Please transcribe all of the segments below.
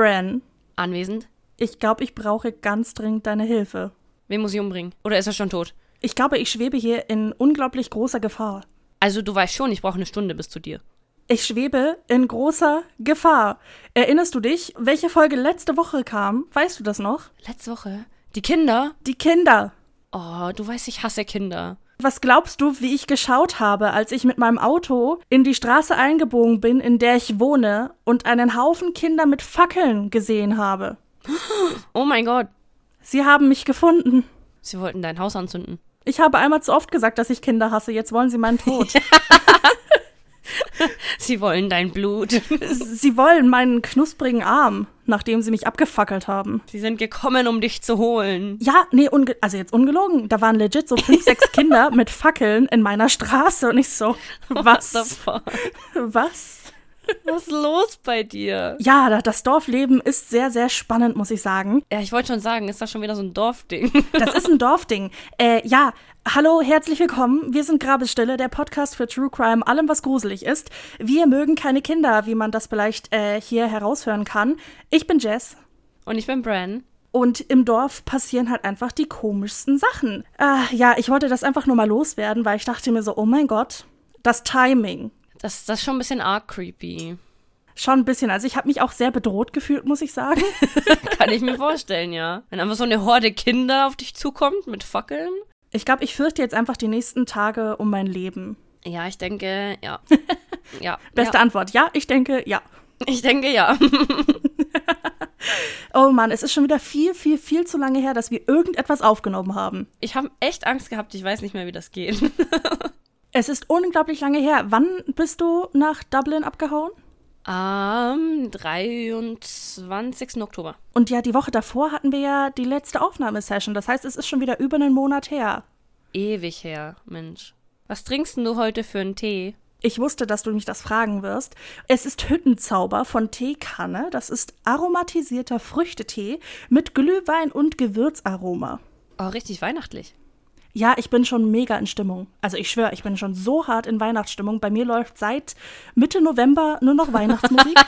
Bran, Anwesend? ich glaube, ich brauche ganz dringend deine Hilfe. Wen muss ich umbringen? Oder ist er schon tot? Ich glaube, ich schwebe hier in unglaublich großer Gefahr. Also du weißt schon, ich brauche eine Stunde bis zu dir. Ich schwebe in großer Gefahr. Erinnerst du dich, welche Folge letzte Woche kam? Weißt du das noch? Letzte Woche. Die Kinder? Die Kinder. Oh, du weißt, ich hasse Kinder. Was glaubst du, wie ich geschaut habe, als ich mit meinem Auto in die Straße eingebogen bin, in der ich wohne, und einen Haufen Kinder mit Fackeln gesehen habe? Oh mein Gott. Sie haben mich gefunden. Sie wollten dein Haus anzünden. Ich habe einmal zu oft gesagt, dass ich Kinder hasse. Jetzt wollen sie meinen Tod. Sie wollen dein Blut. sie wollen meinen knusprigen Arm, nachdem sie mich abgefackelt haben. Sie sind gekommen, um dich zu holen. Ja, nee, unge also jetzt ungelogen. Da waren legit so fünf, sechs Kinder mit Fackeln in meiner Straße und ich so, was? What the fuck? Was? Was ist los bei dir? Ja, da- das Dorfleben ist sehr, sehr spannend, muss ich sagen. Ja, ich wollte schon sagen, ist das schon wieder so ein Dorfding? Das ist ein Dorfding. Äh, ja, hallo, herzlich willkommen. Wir sind Grabesstille, der Podcast für True Crime, allem, was gruselig ist. Wir mögen keine Kinder, wie man das vielleicht äh, hier heraushören kann. Ich bin Jess. Und ich bin Bran. Und im Dorf passieren halt einfach die komischsten Sachen. Äh, ja, ich wollte das einfach nur mal loswerden, weil ich dachte mir so, oh mein Gott, das Timing. Das, das ist schon ein bisschen arg creepy. Schon ein bisschen. Also ich habe mich auch sehr bedroht gefühlt, muss ich sagen. Kann ich mir vorstellen, ja. Wenn einfach so eine Horde Kinder auf dich zukommt mit Fackeln. Ich glaube, ich fürchte jetzt einfach die nächsten Tage um mein Leben. Ja, ich denke, ja. Ja. Beste ja. Antwort. Ja, ich denke, ja. Ich denke, ja. Oh Mann, es ist schon wieder viel, viel, viel zu lange her, dass wir irgendetwas aufgenommen haben. Ich habe echt Angst gehabt, ich weiß nicht mehr, wie das geht. Es ist unglaublich lange her. Wann bist du nach Dublin abgehauen? Am 23. Oktober. Und ja, die Woche davor hatten wir ja die letzte Aufnahmesession. Das heißt, es ist schon wieder über einen Monat her. Ewig her, Mensch. Was trinkst du heute für einen Tee? Ich wusste, dass du mich das fragen wirst. Es ist Hüttenzauber von Teekanne. Das ist aromatisierter Früchtetee mit Glühwein und Gewürzaroma. Oh, richtig weihnachtlich. Ja, ich bin schon mega in Stimmung. Also ich schwöre, ich bin schon so hart in Weihnachtsstimmung. Bei mir läuft seit Mitte November nur noch Weihnachtsmusik.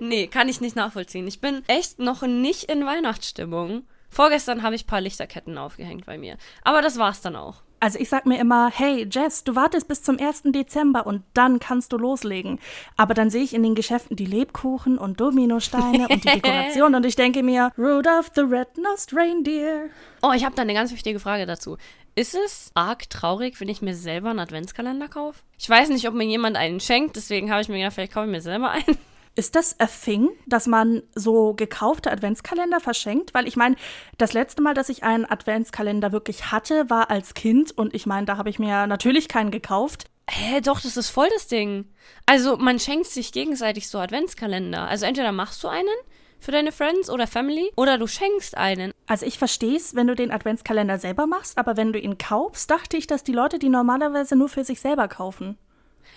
Nee, kann ich nicht nachvollziehen. Ich bin echt noch nicht in Weihnachtsstimmung. Vorgestern habe ich ein paar Lichterketten aufgehängt bei mir. Aber das war's dann auch. Also ich sag mir immer, hey Jess, du wartest bis zum 1. Dezember und dann kannst du loslegen. Aber dann sehe ich in den Geschäften die Lebkuchen und Dominosteine und die Dekoration und ich denke mir, Rudolph the Red-Nosed Reindeer. Oh, ich habe da eine ganz wichtige Frage dazu. Ist es arg traurig, wenn ich mir selber einen Adventskalender kaufe? Ich weiß nicht, ob mir jemand einen schenkt, deswegen habe ich mir gedacht, vielleicht kaufe ich mir selber einen. Ist das a thing, dass man so gekaufte Adventskalender verschenkt? Weil ich meine, das letzte Mal, dass ich einen Adventskalender wirklich hatte, war als Kind und ich meine, da habe ich mir natürlich keinen gekauft. Hä, doch, das ist voll das Ding. Also, man schenkt sich gegenseitig so Adventskalender. Also, entweder machst du einen für deine Friends oder Family oder du schenkst einen. Also ich verstehe es, wenn du den Adventskalender selber machst, aber wenn du ihn kaufst, dachte ich, dass die Leute die normalerweise nur für sich selber kaufen.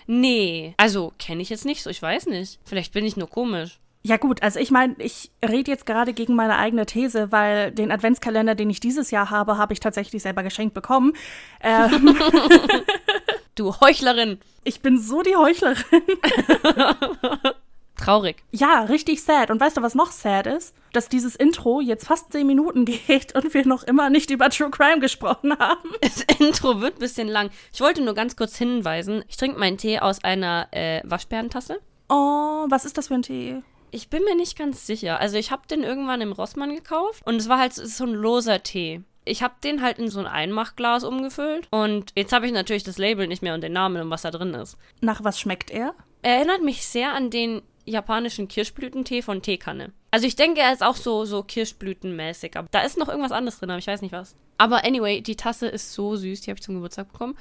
Nee. Also, kenne ich jetzt nicht so, ich weiß nicht. Vielleicht bin ich nur komisch. Ja gut, also ich meine, ich rede jetzt gerade gegen meine eigene These, weil den Adventskalender, den ich dieses Jahr habe, habe ich tatsächlich selber geschenkt bekommen. Ähm, Du Heuchlerin. ich bin so die Heuchlerin. Traurig. Ja, richtig sad. Und weißt du, was noch sad ist? Dass dieses Intro jetzt fast zehn Minuten geht und wir noch immer nicht über True Crime gesprochen haben. Das Intro wird ein bisschen lang. Ich wollte nur ganz kurz hinweisen, ich trinke meinen Tee aus einer äh, Waschbärentasse. Oh, was ist das für ein Tee? Ich bin mir nicht ganz sicher. Also ich habe den irgendwann im Rossmann gekauft und es war halt so ein loser Tee. Ich habe den halt in so ein Einmachglas umgefüllt und jetzt habe ich natürlich das Label nicht mehr und den Namen und was da drin ist. Nach was schmeckt er? Er erinnert mich sehr an den japanischen Kirschblütentee von Teekanne. Also ich denke, er ist auch so, so Kirschblütenmäßig, aber da ist noch irgendwas anderes drin, aber ich weiß nicht was. Aber anyway, die Tasse ist so süß, die habe ich zum Geburtstag bekommen.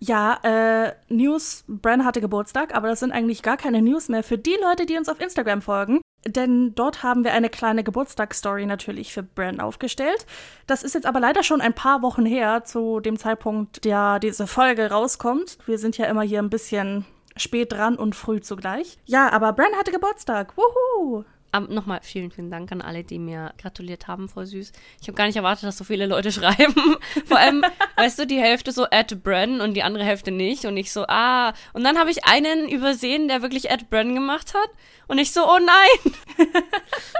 Ja, äh, News, Bran hatte Geburtstag, aber das sind eigentlich gar keine News mehr für die Leute, die uns auf Instagram folgen. Denn dort haben wir eine kleine Geburtstagsstory natürlich für Bran aufgestellt. Das ist jetzt aber leider schon ein paar Wochen her, zu dem Zeitpunkt, der diese Folge rauskommt. Wir sind ja immer hier ein bisschen spät dran und früh zugleich. Ja, aber Bran hatte Geburtstag. Wuhu! Um, Nochmal vielen, vielen Dank an alle, die mir gratuliert haben, voll süß. Ich habe gar nicht erwartet, dass so viele Leute schreiben. Vor allem, weißt du, die Hälfte so at Bren und die andere Hälfte nicht. Und ich so, ah. Und dann habe ich einen übersehen, der wirklich at Bren gemacht hat. Und ich so, oh nein.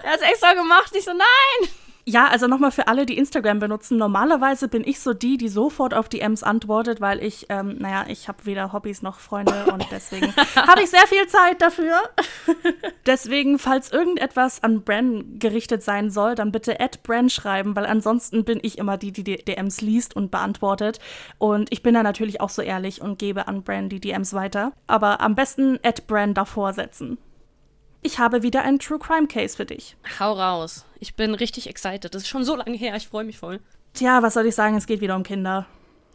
er hat es extra gemacht. Ich so, nein. Ja, also nochmal für alle, die Instagram benutzen. Normalerweise bin ich so die, die sofort auf DMs antwortet, weil ich, ähm, naja, ich habe weder Hobbys noch Freunde und deswegen habe ich sehr viel Zeit dafür. deswegen, falls irgendetwas an Bren gerichtet sein soll, dann bitte at Bren schreiben, weil ansonsten bin ich immer die, die die DMs liest und beantwortet. Und ich bin da natürlich auch so ehrlich und gebe an Bren die DMs weiter. Aber am besten at Bren davor setzen ich habe wieder einen True Crime Case für dich. Hau raus. Ich bin richtig excited. Das ist schon so lange her. Ich freue mich voll. Tja, was soll ich sagen? Es geht wieder um Kinder.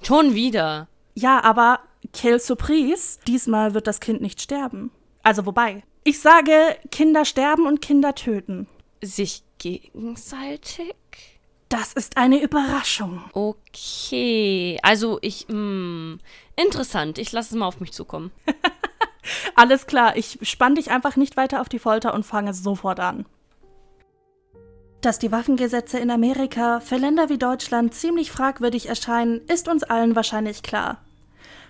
Schon wieder. Ja, aber Kill Surprise, diesmal wird das Kind nicht sterben. Also wobei. Ich sage, Kinder sterben und Kinder töten. Sich gegenseitig? Das ist eine Überraschung. Okay. Also ich. Mh, hm, interessant. Ich lasse es mal auf mich zukommen. Alles klar, ich spann dich einfach nicht weiter auf die Folter und fange sofort an. Dass die Waffengesetze in Amerika für Länder wie Deutschland ziemlich fragwürdig erscheinen, ist uns allen wahrscheinlich klar.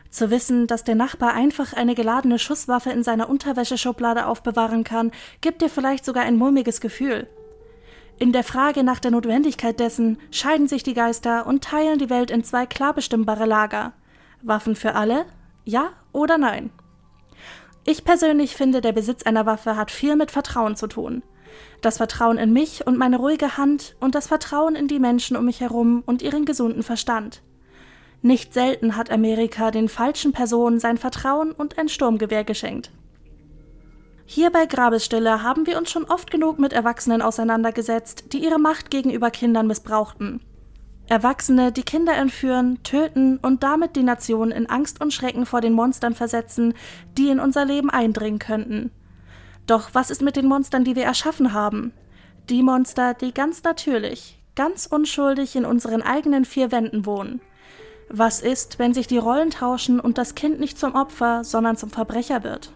Zu wissen, dass der Nachbar einfach eine geladene Schusswaffe in seiner Unterwäscheschublade aufbewahren kann, gibt dir vielleicht sogar ein mulmiges Gefühl. In der Frage nach der Notwendigkeit dessen scheiden sich die Geister und teilen die Welt in zwei klar bestimmbare Lager. Waffen für alle? Ja oder nein? Ich persönlich finde, der Besitz einer Waffe hat viel mit Vertrauen zu tun. Das Vertrauen in mich und meine ruhige Hand und das Vertrauen in die Menschen um mich herum und ihren gesunden Verstand. Nicht selten hat Amerika den falschen Personen sein Vertrauen und ein Sturmgewehr geschenkt. Hier bei Grabesstille haben wir uns schon oft genug mit Erwachsenen auseinandergesetzt, die ihre Macht gegenüber Kindern missbrauchten. Erwachsene, die Kinder entführen, töten und damit die Nation in Angst und Schrecken vor den Monstern versetzen, die in unser Leben eindringen könnten. Doch was ist mit den Monstern, die wir erschaffen haben? Die Monster, die ganz natürlich, ganz unschuldig in unseren eigenen vier Wänden wohnen. Was ist, wenn sich die Rollen tauschen und das Kind nicht zum Opfer, sondern zum Verbrecher wird?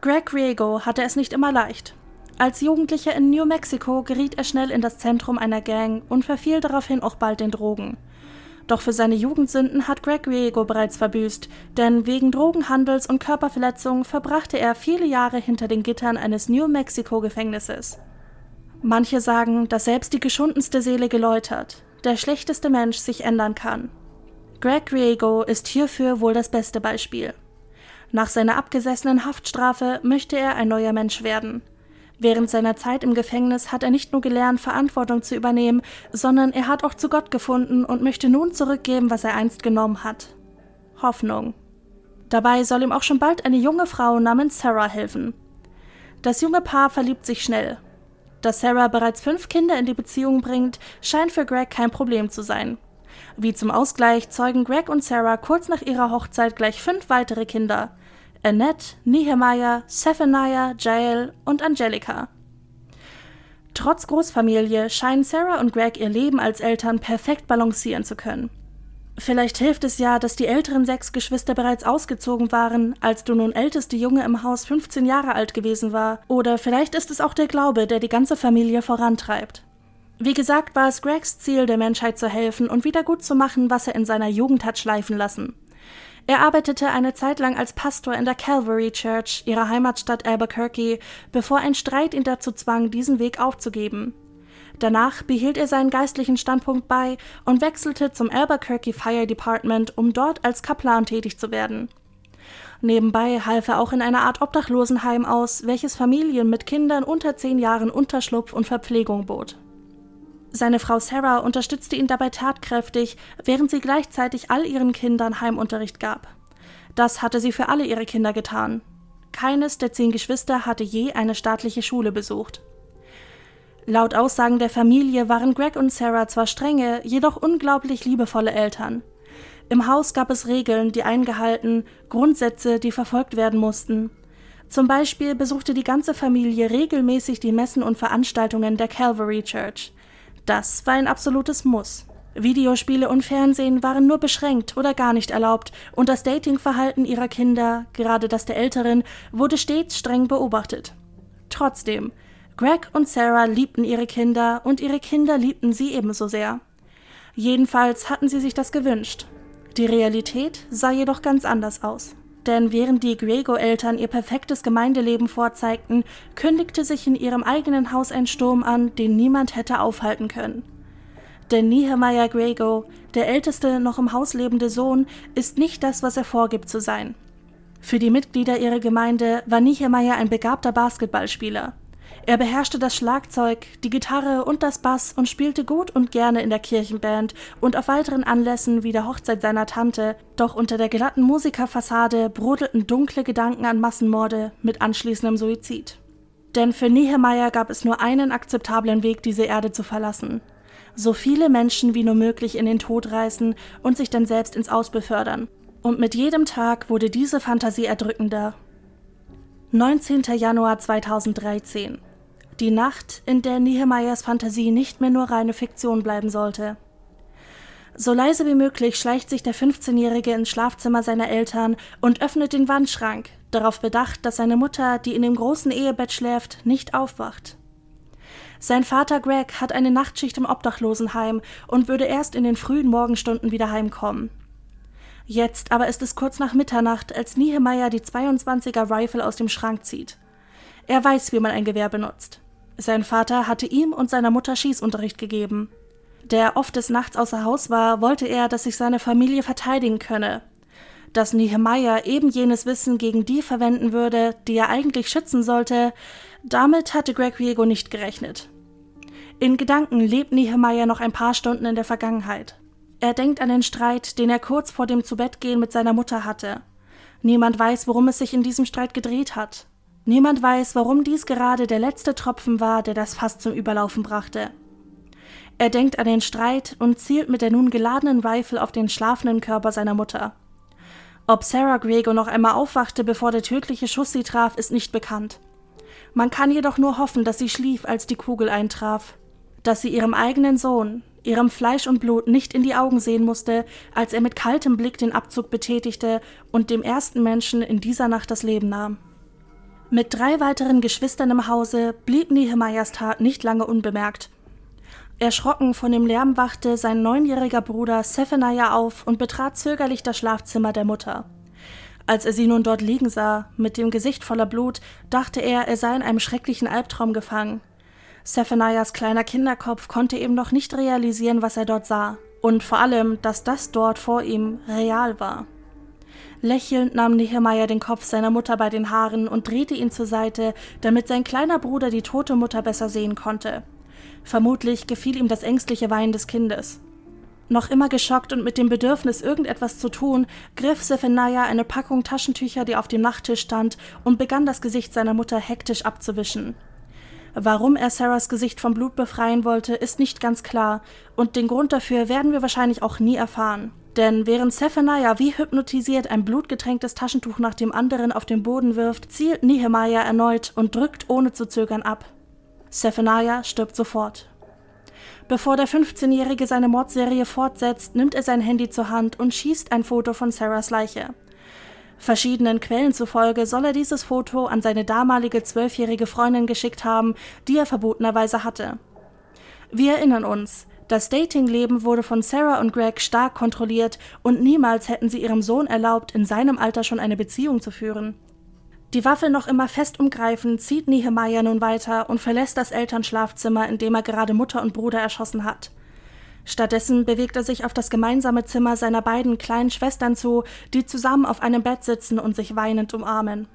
Greg Riego hatte es nicht immer leicht. Als Jugendlicher in New Mexico geriet er schnell in das Zentrum einer Gang und verfiel daraufhin auch bald den Drogen. Doch für seine Jugendsünden hat Greg Riego bereits verbüßt, denn wegen Drogenhandels und Körperverletzung verbrachte er viele Jahre hinter den Gittern eines New Mexico Gefängnisses. Manche sagen, dass selbst die geschundenste Seele geläutert, der schlechteste Mensch sich ändern kann. Greg Riego ist hierfür wohl das beste Beispiel. Nach seiner abgesessenen Haftstrafe möchte er ein neuer Mensch werden. Während seiner Zeit im Gefängnis hat er nicht nur gelernt, Verantwortung zu übernehmen, sondern er hat auch zu Gott gefunden und möchte nun zurückgeben, was er einst genommen hat. Hoffnung. Dabei soll ihm auch schon bald eine junge Frau namens Sarah helfen. Das junge Paar verliebt sich schnell. Dass Sarah bereits fünf Kinder in die Beziehung bringt, scheint für Greg kein Problem zu sein. Wie zum Ausgleich zeugen Greg und Sarah kurz nach ihrer Hochzeit gleich fünf weitere Kinder, Annette, Nehemiah, Zephaniah, Jael und Angelica. Trotz Großfamilie scheinen Sarah und Greg ihr Leben als Eltern perfekt balancieren zu können. Vielleicht hilft es ja, dass die älteren sechs Geschwister bereits ausgezogen waren, als du nun älteste Junge im Haus 15 Jahre alt gewesen war. Oder vielleicht ist es auch der Glaube, der die ganze Familie vorantreibt. Wie gesagt, war es Gregs Ziel, der Menschheit zu helfen und wieder gut zu machen, was er in seiner Jugend hat schleifen lassen. Er arbeitete eine Zeit lang als Pastor in der Calvary Church, ihrer Heimatstadt Albuquerque, bevor ein Streit ihn dazu zwang, diesen Weg aufzugeben. Danach behielt er seinen geistlichen Standpunkt bei und wechselte zum Albuquerque Fire Department, um dort als Kaplan tätig zu werden. Nebenbei half er auch in einer Art Obdachlosenheim aus, welches Familien mit Kindern unter zehn Jahren Unterschlupf und Verpflegung bot. Seine Frau Sarah unterstützte ihn dabei tatkräftig, während sie gleichzeitig all ihren Kindern Heimunterricht gab. Das hatte sie für alle ihre Kinder getan. Keines der zehn Geschwister hatte je eine staatliche Schule besucht. Laut Aussagen der Familie waren Greg und Sarah zwar strenge, jedoch unglaublich liebevolle Eltern. Im Haus gab es Regeln, die eingehalten, Grundsätze, die verfolgt werden mussten. Zum Beispiel besuchte die ganze Familie regelmäßig die Messen und Veranstaltungen der Calvary Church. Das war ein absolutes Muss. Videospiele und Fernsehen waren nur beschränkt oder gar nicht erlaubt, und das Datingverhalten ihrer Kinder, gerade das der Älteren, wurde stets streng beobachtet. Trotzdem, Greg und Sarah liebten ihre Kinder und ihre Kinder liebten sie ebenso sehr. Jedenfalls hatten sie sich das gewünscht. Die Realität sah jedoch ganz anders aus. Denn während die Grego-Eltern ihr perfektes Gemeindeleben vorzeigten, kündigte sich in ihrem eigenen Haus ein Sturm an, den niemand hätte aufhalten können. Denn Nehemiah Grego, der älteste noch im Haus lebende Sohn, ist nicht das, was er vorgibt zu sein. Für die Mitglieder ihrer Gemeinde war Nehemiah ein begabter Basketballspieler. Er beherrschte das Schlagzeug, die Gitarre und das Bass und spielte gut und gerne in der Kirchenband und auf weiteren Anlässen wie der Hochzeit seiner Tante, doch unter der glatten Musikerfassade brodelten dunkle Gedanken an Massenmorde mit anschließendem Suizid. Denn für Nehemiah gab es nur einen akzeptablen Weg, diese Erde zu verlassen. So viele Menschen wie nur möglich in den Tod reißen und sich dann selbst ins Aus befördern. Und mit jedem Tag wurde diese Fantasie erdrückender. 19. Januar 2013 die Nacht, in der Nehemiahs Fantasie nicht mehr nur reine Fiktion bleiben sollte. So leise wie möglich schleicht sich der 15-Jährige ins Schlafzimmer seiner Eltern und öffnet den Wandschrank, darauf bedacht, dass seine Mutter, die in dem großen Ehebett schläft, nicht aufwacht. Sein Vater Greg hat eine Nachtschicht im Obdachlosenheim und würde erst in den frühen Morgenstunden wieder heimkommen. Jetzt aber ist es kurz nach Mitternacht, als Nehemiah die 22er Rifle aus dem Schrank zieht. Er weiß, wie man ein Gewehr benutzt. Sein Vater hatte ihm und seiner Mutter Schießunterricht gegeben. Der oft des Nachts außer Haus war, wollte er, dass sich seine Familie verteidigen könne. Dass Nehemiah eben jenes Wissen gegen die verwenden würde, die er eigentlich schützen sollte, damit hatte Greg Riego nicht gerechnet. In Gedanken lebt Nehemiah noch ein paar Stunden in der Vergangenheit. Er denkt an den Streit, den er kurz vor dem Zubettgehen mit seiner Mutter hatte. Niemand weiß, worum es sich in diesem Streit gedreht hat. Niemand weiß, warum dies gerade der letzte Tropfen war, der das Fass zum Überlaufen brachte. Er denkt an den Streit und zielt mit der nun geladenen Rifle auf den schlafenden Körper seiner Mutter. Ob Sarah Grego noch einmal aufwachte, bevor der tödliche Schuss sie traf, ist nicht bekannt. Man kann jedoch nur hoffen, dass sie schlief, als die Kugel eintraf, dass sie ihrem eigenen Sohn, ihrem Fleisch und Blut nicht in die Augen sehen musste, als er mit kaltem Blick den Abzug betätigte und dem ersten Menschen in dieser Nacht das Leben nahm. Mit drei weiteren Geschwistern im Hause blieb Nehemiahs Tat nicht lange unbemerkt. Erschrocken von dem Lärm wachte sein neunjähriger Bruder Zephaniah auf und betrat zögerlich das Schlafzimmer der Mutter. Als er sie nun dort liegen sah, mit dem Gesicht voller Blut, dachte er, er sei in einem schrecklichen Albtraum gefangen. Zephaniahs kleiner Kinderkopf konnte eben noch nicht realisieren, was er dort sah, und vor allem, dass das dort vor ihm real war. Lächelnd nahm Nehemiah den Kopf seiner Mutter bei den Haaren und drehte ihn zur Seite, damit sein kleiner Bruder die tote Mutter besser sehen konnte. Vermutlich gefiel ihm das ängstliche Weinen des Kindes. Noch immer geschockt und mit dem Bedürfnis, irgendetwas zu tun, griff Zephaniah eine Packung Taschentücher, die auf dem Nachttisch stand, und begann das Gesicht seiner Mutter hektisch abzuwischen. Warum er Sarahs Gesicht vom Blut befreien wollte, ist nicht ganz klar, und den Grund dafür werden wir wahrscheinlich auch nie erfahren. Denn während Zephaniah wie hypnotisiert ein blutgetränktes Taschentuch nach dem anderen auf den Boden wirft, zielt Nehemiah erneut und drückt ohne zu zögern ab. Zephaniah stirbt sofort. Bevor der 15-Jährige seine Mordserie fortsetzt, nimmt er sein Handy zur Hand und schießt ein Foto von Sarahs Leiche. Verschiedenen Quellen zufolge soll er dieses Foto an seine damalige zwölfjährige Freundin geschickt haben, die er verbotenerweise hatte. Wir erinnern uns, das Datingleben wurde von Sarah und Greg stark kontrolliert und niemals hätten sie ihrem Sohn erlaubt, in seinem Alter schon eine Beziehung zu führen. Die Waffe noch immer fest umgreifend, zieht Nehemiah nun weiter und verlässt das Elternschlafzimmer, in dem er gerade Mutter und Bruder erschossen hat. Stattdessen bewegt er sich auf das gemeinsame Zimmer seiner beiden kleinen Schwestern zu, die zusammen auf einem Bett sitzen und sich weinend umarmen.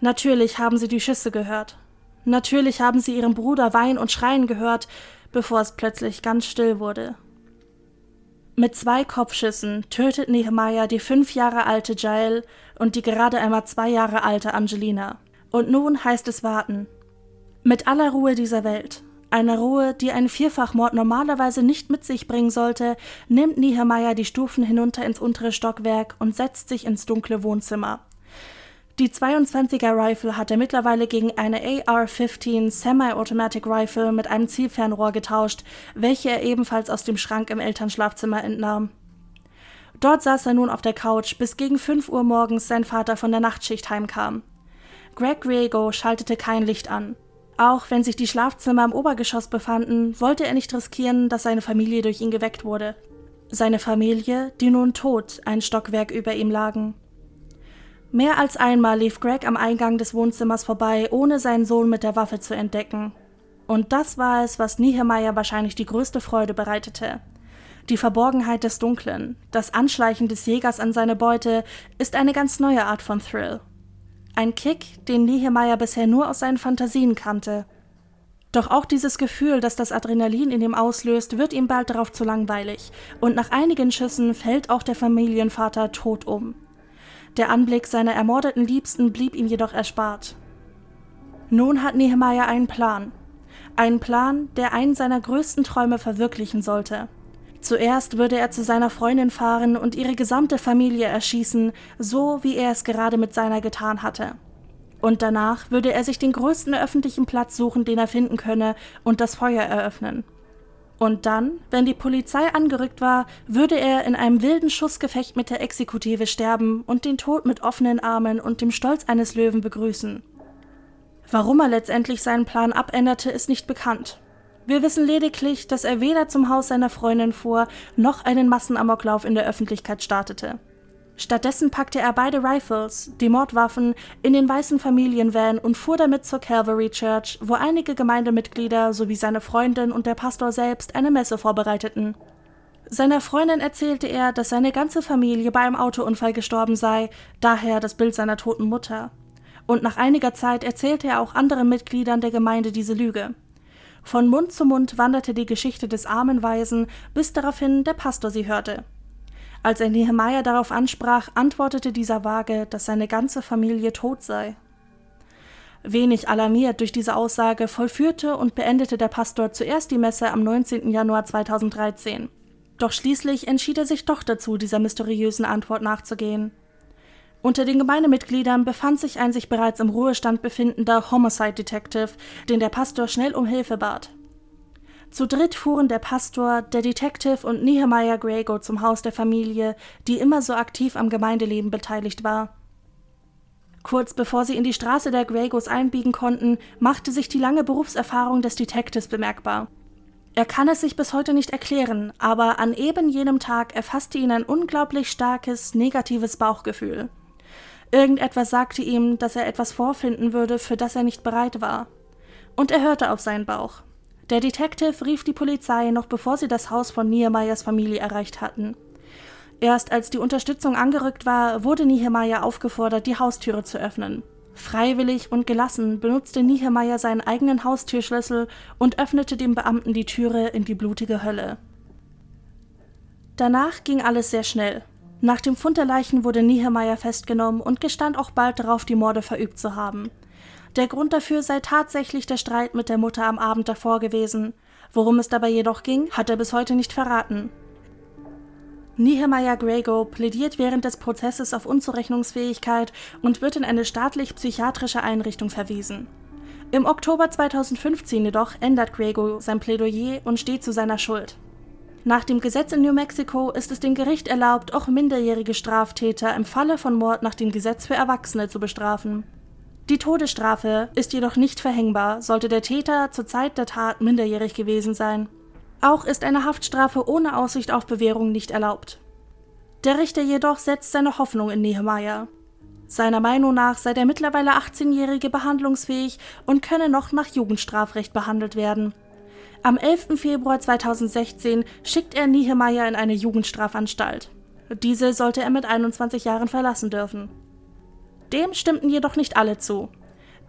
Natürlich haben sie die Schüsse gehört. Natürlich haben sie ihren Bruder weinen und schreien gehört, bevor es plötzlich ganz still wurde. Mit zwei Kopfschüssen tötet Nehemiah die fünf Jahre alte Jael und die gerade einmal zwei Jahre alte Angelina. Und nun heißt es warten. Mit aller Ruhe dieser Welt, einer Ruhe, die ein Vierfachmord normalerweise nicht mit sich bringen sollte, nimmt Nehemiah die Stufen hinunter ins untere Stockwerk und setzt sich ins dunkle Wohnzimmer. Die 22er Rifle hat er mittlerweile gegen eine AR-15 Semi-Automatic Rifle mit einem Zielfernrohr getauscht, welche er ebenfalls aus dem Schrank im Elternschlafzimmer entnahm. Dort saß er nun auf der Couch, bis gegen 5 Uhr morgens sein Vater von der Nachtschicht heimkam. Greg Riego schaltete kein Licht an. Auch wenn sich die Schlafzimmer im Obergeschoss befanden, wollte er nicht riskieren, dass seine Familie durch ihn geweckt wurde. Seine Familie, die nun tot ein Stockwerk über ihm lagen. Mehr als einmal lief Greg am Eingang des Wohnzimmers vorbei, ohne seinen Sohn mit der Waffe zu entdecken. Und das war es, was Niehemeyer wahrscheinlich die größte Freude bereitete. Die Verborgenheit des Dunklen, das Anschleichen des Jägers an seine Beute, ist eine ganz neue Art von Thrill. Ein Kick, den Niehemeyer bisher nur aus seinen Fantasien kannte. Doch auch dieses Gefühl, das das Adrenalin in ihm auslöst, wird ihm bald darauf zu langweilig, und nach einigen Schüssen fällt auch der Familienvater tot um. Der Anblick seiner ermordeten Liebsten blieb ihm jedoch erspart. Nun hat Nehemiah einen Plan. Einen Plan, der einen seiner größten Träume verwirklichen sollte. Zuerst würde er zu seiner Freundin fahren und ihre gesamte Familie erschießen, so wie er es gerade mit seiner getan hatte. Und danach würde er sich den größten öffentlichen Platz suchen, den er finden könne, und das Feuer eröffnen. Und dann, wenn die Polizei angerückt war, würde er in einem wilden Schussgefecht mit der Exekutive sterben und den Tod mit offenen Armen und dem Stolz eines Löwen begrüßen. Warum er letztendlich seinen Plan abänderte, ist nicht bekannt. Wir wissen lediglich, dass er weder zum Haus seiner Freundin fuhr, noch einen Massenamoklauf in der Öffentlichkeit startete. Stattdessen packte er beide Rifles, die Mordwaffen, in den weißen Familienvan und fuhr damit zur Calvary Church, wo einige Gemeindemitglieder sowie seine Freundin und der Pastor selbst eine Messe vorbereiteten. Seiner Freundin erzählte er, dass seine ganze Familie bei einem Autounfall gestorben sei, daher das Bild seiner toten Mutter. Und nach einiger Zeit erzählte er auch anderen Mitgliedern der Gemeinde diese Lüge. Von Mund zu Mund wanderte die Geschichte des armen Waisen, bis daraufhin der Pastor sie hörte. Als er Nehemiah darauf ansprach, antwortete dieser vage, dass seine ganze Familie tot sei. Wenig alarmiert durch diese Aussage vollführte und beendete der Pastor zuerst die Messe am 19. Januar 2013. Doch schließlich entschied er sich doch dazu, dieser mysteriösen Antwort nachzugehen. Unter den Gemeindemitgliedern befand sich ein sich bereits im Ruhestand befindender Homicide Detective, den der Pastor schnell um Hilfe bat. Zu dritt fuhren der Pastor, der Detective und Nehemiah Grego zum Haus der Familie, die immer so aktiv am Gemeindeleben beteiligt war. Kurz bevor sie in die Straße der Gregos einbiegen konnten, machte sich die lange Berufserfahrung des Detectives bemerkbar. Er kann es sich bis heute nicht erklären, aber an eben jenem Tag erfasste ihn ein unglaublich starkes, negatives Bauchgefühl. Irgendetwas sagte ihm, dass er etwas vorfinden würde, für das er nicht bereit war. Und er hörte auf seinen Bauch. Der Detective rief die Polizei noch bevor sie das Haus von Nehemiahs Familie erreicht hatten. Erst als die Unterstützung angerückt war, wurde Nehemiah aufgefordert, die Haustüre zu öffnen. Freiwillig und gelassen benutzte Nehemiah seinen eigenen Haustürschlüssel und öffnete dem Beamten die Türe in die blutige Hölle. Danach ging alles sehr schnell. Nach dem Fund der Leichen wurde Niehemeyer festgenommen und gestand auch bald darauf, die Morde verübt zu haben. Der Grund dafür sei tatsächlich der Streit mit der Mutter am Abend davor gewesen. Worum es dabei jedoch ging, hat er bis heute nicht verraten. Niehemeyer Grego plädiert während des Prozesses auf Unzurechnungsfähigkeit und wird in eine staatlich-psychiatrische Einrichtung verwiesen. Im Oktober 2015 jedoch ändert Grego sein Plädoyer und steht zu seiner Schuld. Nach dem Gesetz in New Mexico ist es dem Gericht erlaubt, auch minderjährige Straftäter im Falle von Mord nach dem Gesetz für Erwachsene zu bestrafen. Die Todesstrafe ist jedoch nicht verhängbar, sollte der Täter zur Zeit der Tat minderjährig gewesen sein. Auch ist eine Haftstrafe ohne Aussicht auf Bewährung nicht erlaubt. Der Richter jedoch setzt seine Hoffnung in Nehemiah. Seiner Meinung nach sei der mittlerweile 18-Jährige behandlungsfähig und könne noch nach Jugendstrafrecht behandelt werden. Am 11. Februar 2016 schickt er Niehemeyer in eine Jugendstrafanstalt. Diese sollte er mit 21 Jahren verlassen dürfen. Dem stimmten jedoch nicht alle zu.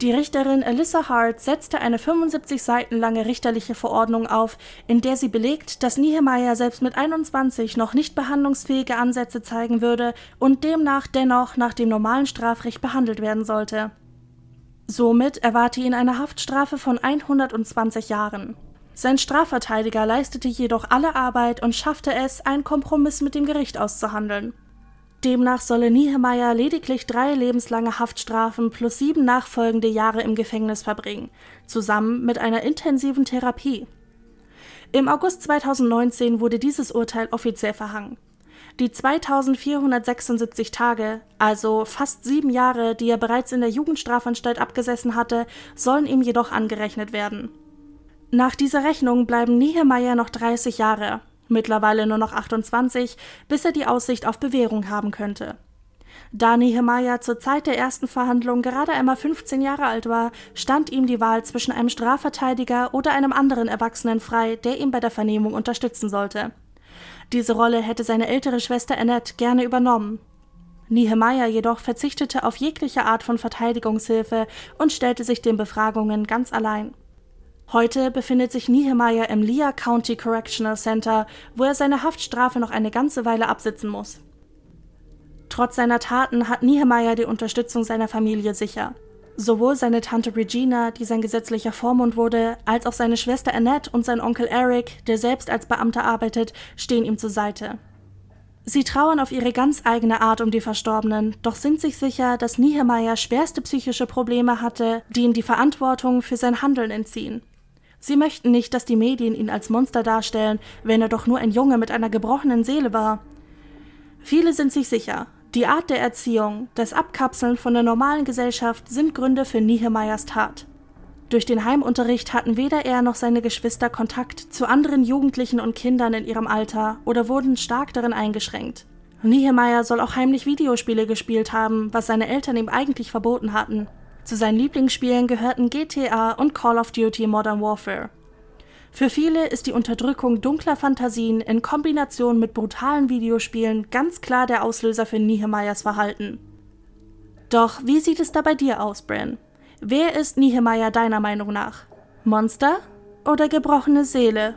Die Richterin Alyssa Hart setzte eine 75 Seiten lange richterliche Verordnung auf, in der sie belegt, dass Niehemeyer selbst mit 21 noch nicht behandlungsfähige Ansätze zeigen würde und demnach dennoch nach dem normalen Strafrecht behandelt werden sollte. Somit erwarte ihn eine Haftstrafe von 120 Jahren. Sein Strafverteidiger leistete jedoch alle Arbeit und schaffte es, einen Kompromiss mit dem Gericht auszuhandeln. Demnach solle Niehemeyer lediglich drei lebenslange Haftstrafen plus sieben nachfolgende Jahre im Gefängnis verbringen, zusammen mit einer intensiven Therapie. Im August 2019 wurde dieses Urteil offiziell verhangen. Die 2476 Tage, also fast sieben Jahre, die er bereits in der Jugendstrafanstalt abgesessen hatte, sollen ihm jedoch angerechnet werden. Nach dieser Rechnung bleiben Niehemeyer noch 30 Jahre, mittlerweile nur noch 28, bis er die Aussicht auf Bewährung haben könnte. Da Nehemiah zur Zeit der ersten Verhandlung gerade einmal 15 Jahre alt war, stand ihm die Wahl zwischen einem Strafverteidiger oder einem anderen Erwachsenen frei, der ihn bei der Vernehmung unterstützen sollte. Diese Rolle hätte seine ältere Schwester Annette gerne übernommen. Nehemiah jedoch verzichtete auf jegliche Art von Verteidigungshilfe und stellte sich den Befragungen ganz allein. Heute befindet sich Nehemiah im Lea County Correctional Center, wo er seine Haftstrafe noch eine ganze Weile absitzen muss. Trotz seiner Taten hat Nehemiah die Unterstützung seiner Familie sicher. Sowohl seine Tante Regina, die sein gesetzlicher Vormund wurde, als auch seine Schwester Annette und sein Onkel Eric, der selbst als Beamter arbeitet, stehen ihm zur Seite. Sie trauern auf ihre ganz eigene Art um die Verstorbenen, doch sind sich sicher, dass Nehemiah schwerste psychische Probleme hatte, die ihm die Verantwortung für sein Handeln entziehen. Sie möchten nicht, dass die Medien ihn als Monster darstellen, wenn er doch nur ein Junge mit einer gebrochenen Seele war. Viele sind sich sicher, die Art der Erziehung, das Abkapseln von der normalen Gesellschaft sind Gründe für Niehemeyers Tat. Durch den Heimunterricht hatten weder er noch seine Geschwister Kontakt zu anderen Jugendlichen und Kindern in ihrem Alter oder wurden stark darin eingeschränkt. Niehemeyer soll auch heimlich Videospiele gespielt haben, was seine Eltern ihm eigentlich verboten hatten. Zu seinen Lieblingsspielen gehörten GTA und Call of Duty Modern Warfare. Für viele ist die Unterdrückung dunkler Fantasien in Kombination mit brutalen Videospielen ganz klar der Auslöser für Niehemeyers Verhalten. Doch wie sieht es da bei dir aus, Bran? Wer ist Niehemeyer deiner Meinung nach? Monster oder gebrochene Seele?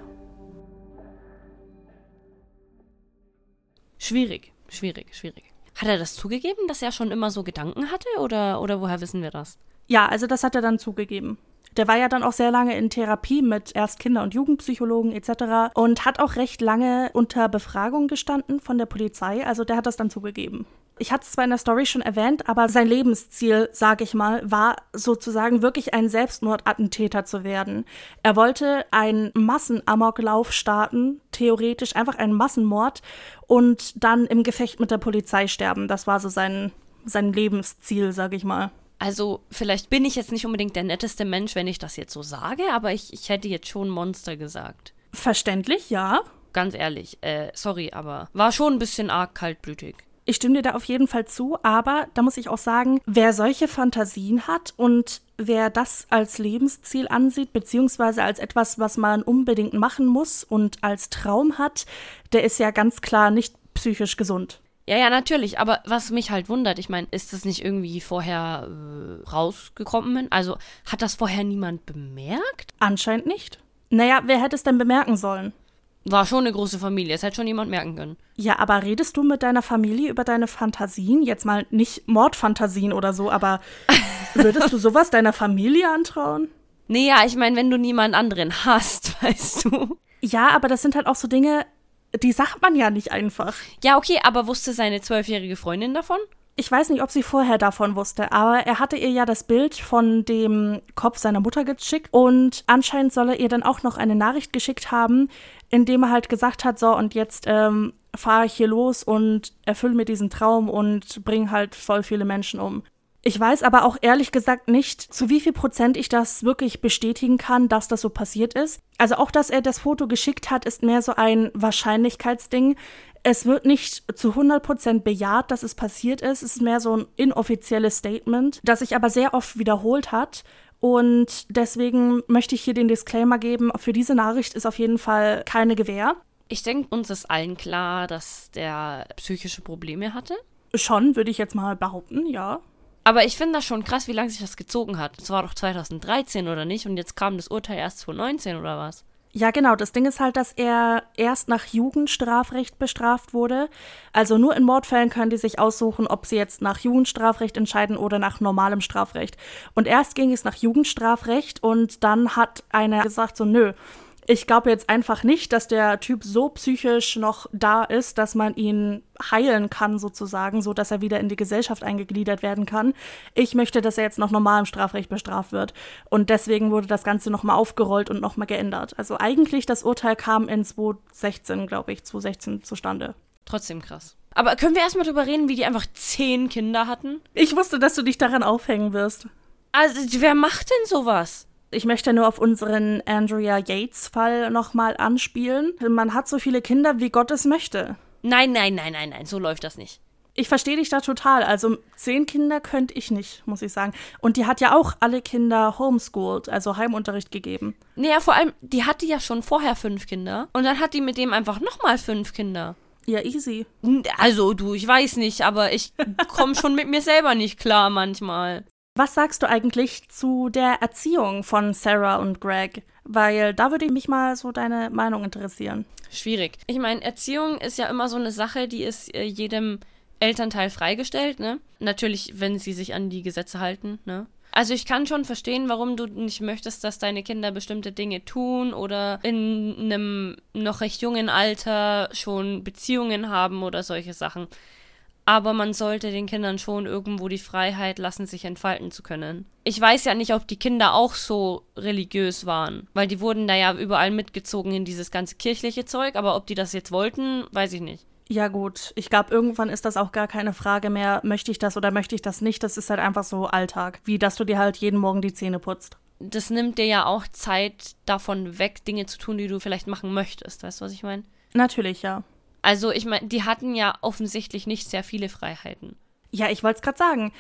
Schwierig, schwierig, schwierig. Hat er das zugegeben, dass er schon immer so Gedanken hatte oder, oder woher wissen wir das? Ja, also das hat er dann zugegeben. Der war ja dann auch sehr lange in Therapie mit erst Kinder- und Jugendpsychologen etc. und hat auch recht lange unter Befragung gestanden von der Polizei. Also der hat das dann zugegeben. Ich hatte es zwar in der Story schon erwähnt, aber sein Lebensziel, sage ich mal, war sozusagen wirklich ein Selbstmordattentäter zu werden. Er wollte einen Massenamoklauf starten, theoretisch einfach einen Massenmord und dann im Gefecht mit der Polizei sterben. Das war so sein, sein Lebensziel, sage ich mal. Also, vielleicht bin ich jetzt nicht unbedingt der netteste Mensch, wenn ich das jetzt so sage, aber ich, ich hätte jetzt schon Monster gesagt. Verständlich, ja. Ganz ehrlich, äh, sorry, aber war schon ein bisschen arg kaltblütig. Ich stimme dir da auf jeden Fall zu, aber da muss ich auch sagen, wer solche Fantasien hat und wer das als Lebensziel ansieht, beziehungsweise als etwas, was man unbedingt machen muss und als Traum hat, der ist ja ganz klar nicht psychisch gesund. Ja, ja, natürlich. Aber was mich halt wundert, ich meine, ist das nicht irgendwie vorher äh, rausgekommen? Also hat das vorher niemand bemerkt? Anscheinend nicht. Naja, wer hätte es denn bemerken sollen? War schon eine große Familie, es hätte schon jemand merken können. Ja, aber redest du mit deiner Familie über deine Fantasien? Jetzt mal nicht Mordfantasien oder so, aber würdest du sowas deiner Familie antrauen? Nee, ja, ich meine, wenn du niemand anderen hast, weißt du. Ja, aber das sind halt auch so Dinge, die sagt man ja nicht einfach. Ja, okay, aber wusste seine zwölfjährige Freundin davon? Ich weiß nicht, ob sie vorher davon wusste, aber er hatte ihr ja das Bild von dem Kopf seiner Mutter geschickt und anscheinend soll er ihr dann auch noch eine Nachricht geschickt haben, in dem er halt gesagt hat, so und jetzt ähm, fahre ich hier los und erfülle mir diesen Traum und bringe halt voll viele Menschen um. Ich weiß aber auch ehrlich gesagt nicht, zu wie viel Prozent ich das wirklich bestätigen kann, dass das so passiert ist. Also auch, dass er das Foto geschickt hat, ist mehr so ein Wahrscheinlichkeitsding. Es wird nicht zu 100 Prozent bejaht, dass es passiert ist. Es ist mehr so ein inoffizielles Statement, das sich aber sehr oft wiederholt hat. Und deswegen möchte ich hier den Disclaimer geben, für diese Nachricht ist auf jeden Fall keine Gewähr. Ich denke, uns ist allen klar, dass der psychische Probleme hatte. Schon, würde ich jetzt mal behaupten, ja. Aber ich finde das schon krass, wie lange sich das gezogen hat. Es war doch 2013 oder nicht und jetzt kam das Urteil erst 2019 oder was? Ja, genau. Das Ding ist halt, dass er erst nach Jugendstrafrecht bestraft wurde. Also nur in Mordfällen können die sich aussuchen, ob sie jetzt nach Jugendstrafrecht entscheiden oder nach normalem Strafrecht. Und erst ging es nach Jugendstrafrecht und dann hat einer gesagt, so, nö, ich glaube jetzt einfach nicht, dass der Typ so psychisch noch da ist, dass man ihn heilen kann, sozusagen, so dass er wieder in die Gesellschaft eingegliedert werden kann. Ich möchte, dass er jetzt noch normal im Strafrecht bestraft wird. Und deswegen wurde das Ganze nochmal aufgerollt und nochmal geändert. Also eigentlich das Urteil kam in 2016, glaube ich, 2016 zustande. Trotzdem krass. Aber können wir erstmal drüber reden, wie die einfach zehn Kinder hatten? Ich wusste, dass du dich daran aufhängen wirst. Also, wer macht denn sowas? Ich möchte nur auf unseren Andrea Yates-Fall nochmal anspielen. Man hat so viele Kinder, wie Gott es möchte. Nein, nein, nein, nein, nein, so läuft das nicht. Ich verstehe dich da total. Also zehn Kinder könnte ich nicht, muss ich sagen. Und die hat ja auch alle Kinder homeschooled, also Heimunterricht gegeben. Naja, vor allem, die hatte ja schon vorher fünf Kinder. Und dann hat die mit dem einfach nochmal fünf Kinder. Ja, easy. Also, du, ich weiß nicht, aber ich komme schon mit mir selber nicht klar manchmal. Was sagst du eigentlich zu der Erziehung von Sarah und Greg? Weil da würde mich mal so deine Meinung interessieren. Schwierig. Ich meine, Erziehung ist ja immer so eine Sache, die ist äh, jedem Elternteil freigestellt, ne? Natürlich, wenn sie sich an die Gesetze halten, ne? Also ich kann schon verstehen, warum du nicht möchtest, dass deine Kinder bestimmte Dinge tun oder in einem noch recht jungen Alter schon Beziehungen haben oder solche Sachen. Aber man sollte den Kindern schon irgendwo die Freiheit lassen, sich entfalten zu können. Ich weiß ja nicht, ob die Kinder auch so religiös waren, weil die wurden da ja überall mitgezogen in dieses ganze kirchliche Zeug, aber ob die das jetzt wollten, weiß ich nicht. Ja gut, ich glaube, irgendwann ist das auch gar keine Frage mehr, möchte ich das oder möchte ich das nicht. Das ist halt einfach so Alltag, wie dass du dir halt jeden Morgen die Zähne putzt. Das nimmt dir ja auch Zeit davon weg, Dinge zu tun, die du vielleicht machen möchtest. Weißt du, was ich meine? Natürlich, ja. Also ich meine, die hatten ja offensichtlich nicht sehr viele Freiheiten. Ja, ich wollte es gerade sagen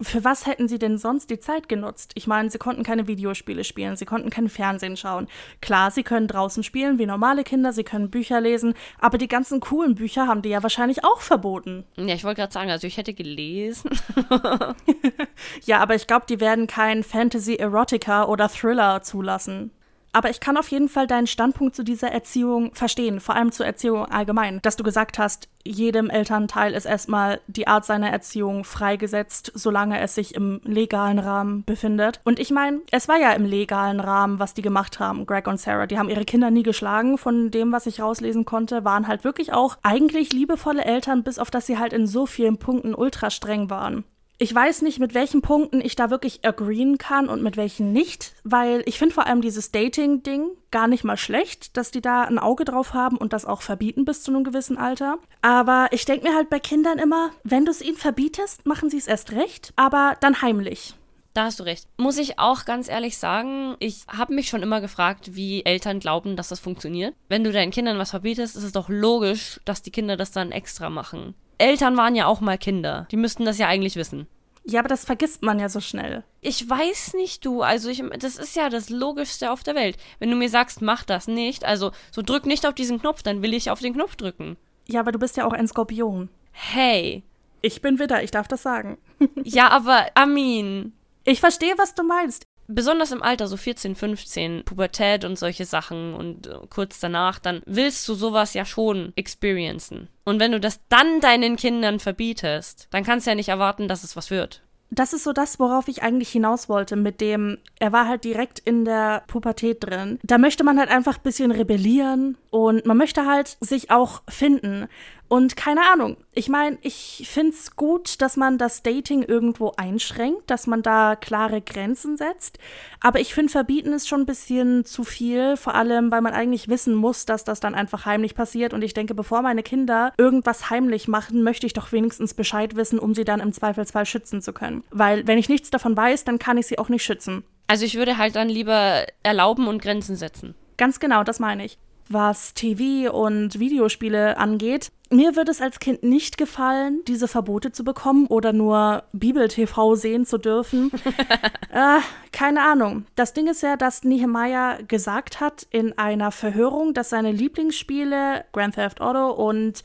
für was hätten sie denn sonst die Zeit genutzt? Ich meine, sie konnten keine Videospiele spielen, sie konnten kein Fernsehen schauen. Klar, sie können draußen spielen wie normale Kinder, sie können Bücher lesen, aber die ganzen coolen Bücher haben die ja wahrscheinlich auch verboten. Ja, ich wollte gerade sagen, also ich hätte gelesen. ja, aber ich glaube, die werden kein Fantasy Erotica oder Thriller zulassen. Aber ich kann auf jeden Fall deinen Standpunkt zu dieser Erziehung verstehen, vor allem zur Erziehung allgemein, dass du gesagt hast, jedem Elternteil ist erstmal die Art seiner Erziehung freigesetzt, solange es sich im legalen Rahmen befindet. Und ich meine, es war ja im legalen Rahmen, was die gemacht haben, Greg und Sarah. Die haben ihre Kinder nie geschlagen, von dem, was ich rauslesen konnte, waren halt wirklich auch eigentlich liebevolle Eltern, bis auf dass sie halt in so vielen Punkten ultra streng waren. Ich weiß nicht, mit welchen Punkten ich da wirklich agreeen kann und mit welchen nicht, weil ich finde vor allem dieses Dating-Ding gar nicht mal schlecht, dass die da ein Auge drauf haben und das auch verbieten bis zu einem gewissen Alter. Aber ich denke mir halt bei Kindern immer, wenn du es ihnen verbietest, machen sie es erst recht, aber dann heimlich. Da hast du recht. Muss ich auch ganz ehrlich sagen, ich habe mich schon immer gefragt, wie Eltern glauben, dass das funktioniert. Wenn du deinen Kindern was verbietest, ist es doch logisch, dass die Kinder das dann extra machen. Eltern waren ja auch mal Kinder. Die müssten das ja eigentlich wissen. Ja, aber das vergisst man ja so schnell. Ich weiß nicht, du. Also, ich, das ist ja das Logischste auf der Welt. Wenn du mir sagst, mach das nicht, also so drück nicht auf diesen Knopf, dann will ich auf den Knopf drücken. Ja, aber du bist ja auch ein Skorpion. Hey. Ich bin Widder, ich darf das sagen. ja, aber Amin. Ich verstehe, was du meinst besonders im Alter, so 14, 15, Pubertät und solche Sachen und äh, kurz danach, dann willst du sowas ja schon experiencen. Und wenn du das dann deinen Kindern verbietest, dann kannst du ja nicht erwarten, dass es was wird. Das ist so das, worauf ich eigentlich hinaus wollte, mit dem, er war halt direkt in der Pubertät drin. Da möchte man halt einfach ein bisschen rebellieren und man möchte halt sich auch finden. Und keine Ahnung, ich meine, ich finde es gut, dass man das Dating irgendwo einschränkt, dass man da klare Grenzen setzt. Aber ich finde, verbieten ist schon ein bisschen zu viel, vor allem, weil man eigentlich wissen muss, dass das dann einfach heimlich passiert. Und ich denke, bevor meine Kinder irgendwas heimlich machen, möchte ich doch wenigstens Bescheid wissen, um sie dann im Zweifelsfall schützen zu können. Weil wenn ich nichts davon weiß, dann kann ich sie auch nicht schützen. Also ich würde halt dann lieber erlauben und Grenzen setzen. Ganz genau, das meine ich was TV und Videospiele angeht. Mir würde es als Kind nicht gefallen, diese Verbote zu bekommen oder nur Bibel-TV sehen zu dürfen. äh, keine Ahnung. Das Ding ist ja, dass Nehemiah gesagt hat in einer Verhörung, dass seine Lieblingsspiele Grand Theft Auto und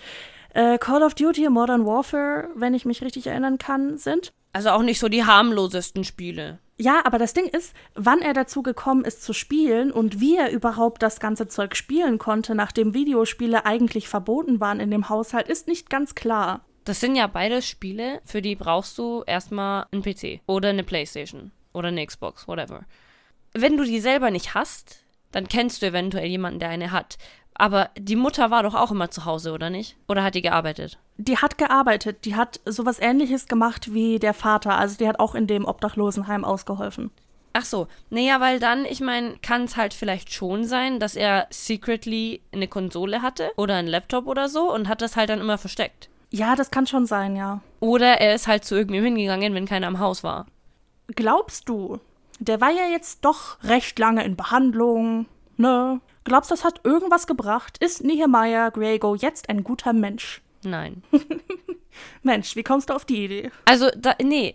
äh, Call of Duty Modern Warfare, wenn ich mich richtig erinnern kann, sind. Also auch nicht so die harmlosesten Spiele. Ja, aber das Ding ist, wann er dazu gekommen ist zu spielen und wie er überhaupt das ganze Zeug spielen konnte, nachdem Videospiele eigentlich verboten waren in dem Haushalt, ist nicht ganz klar. Das sind ja beide Spiele, für die brauchst du erstmal einen PC oder eine Playstation oder eine Xbox, whatever. Wenn du die selber nicht hast, dann kennst du eventuell jemanden, der eine hat. Aber die Mutter war doch auch immer zu Hause, oder nicht? Oder hat die gearbeitet? Die hat gearbeitet. Die hat sowas ähnliches gemacht wie der Vater. Also die hat auch in dem Obdachlosenheim ausgeholfen. Ach so. Naja, weil dann, ich meine, kann es halt vielleicht schon sein, dass er secretly eine Konsole hatte oder einen Laptop oder so und hat das halt dann immer versteckt. Ja, das kann schon sein, ja. Oder er ist halt zu irgendjemandem hingegangen, wenn keiner im Haus war. Glaubst du, der war ja jetzt doch recht lange in Behandlung, ne? Glaubst du, das hat irgendwas gebracht? Ist Nehemiah Grego jetzt ein guter Mensch? Nein. Mensch, wie kommst du auf die Idee? Also, da, nee,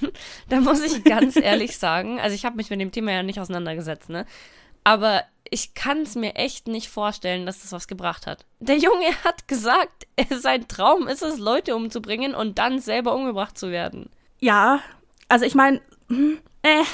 da muss ich ganz ehrlich sagen, also ich habe mich mit dem Thema ja nicht auseinandergesetzt, ne? Aber ich kann es mir echt nicht vorstellen, dass das was gebracht hat. Der Junge hat gesagt, sein Traum ist es, Leute umzubringen und dann selber umgebracht zu werden. Ja, also ich meine, äh,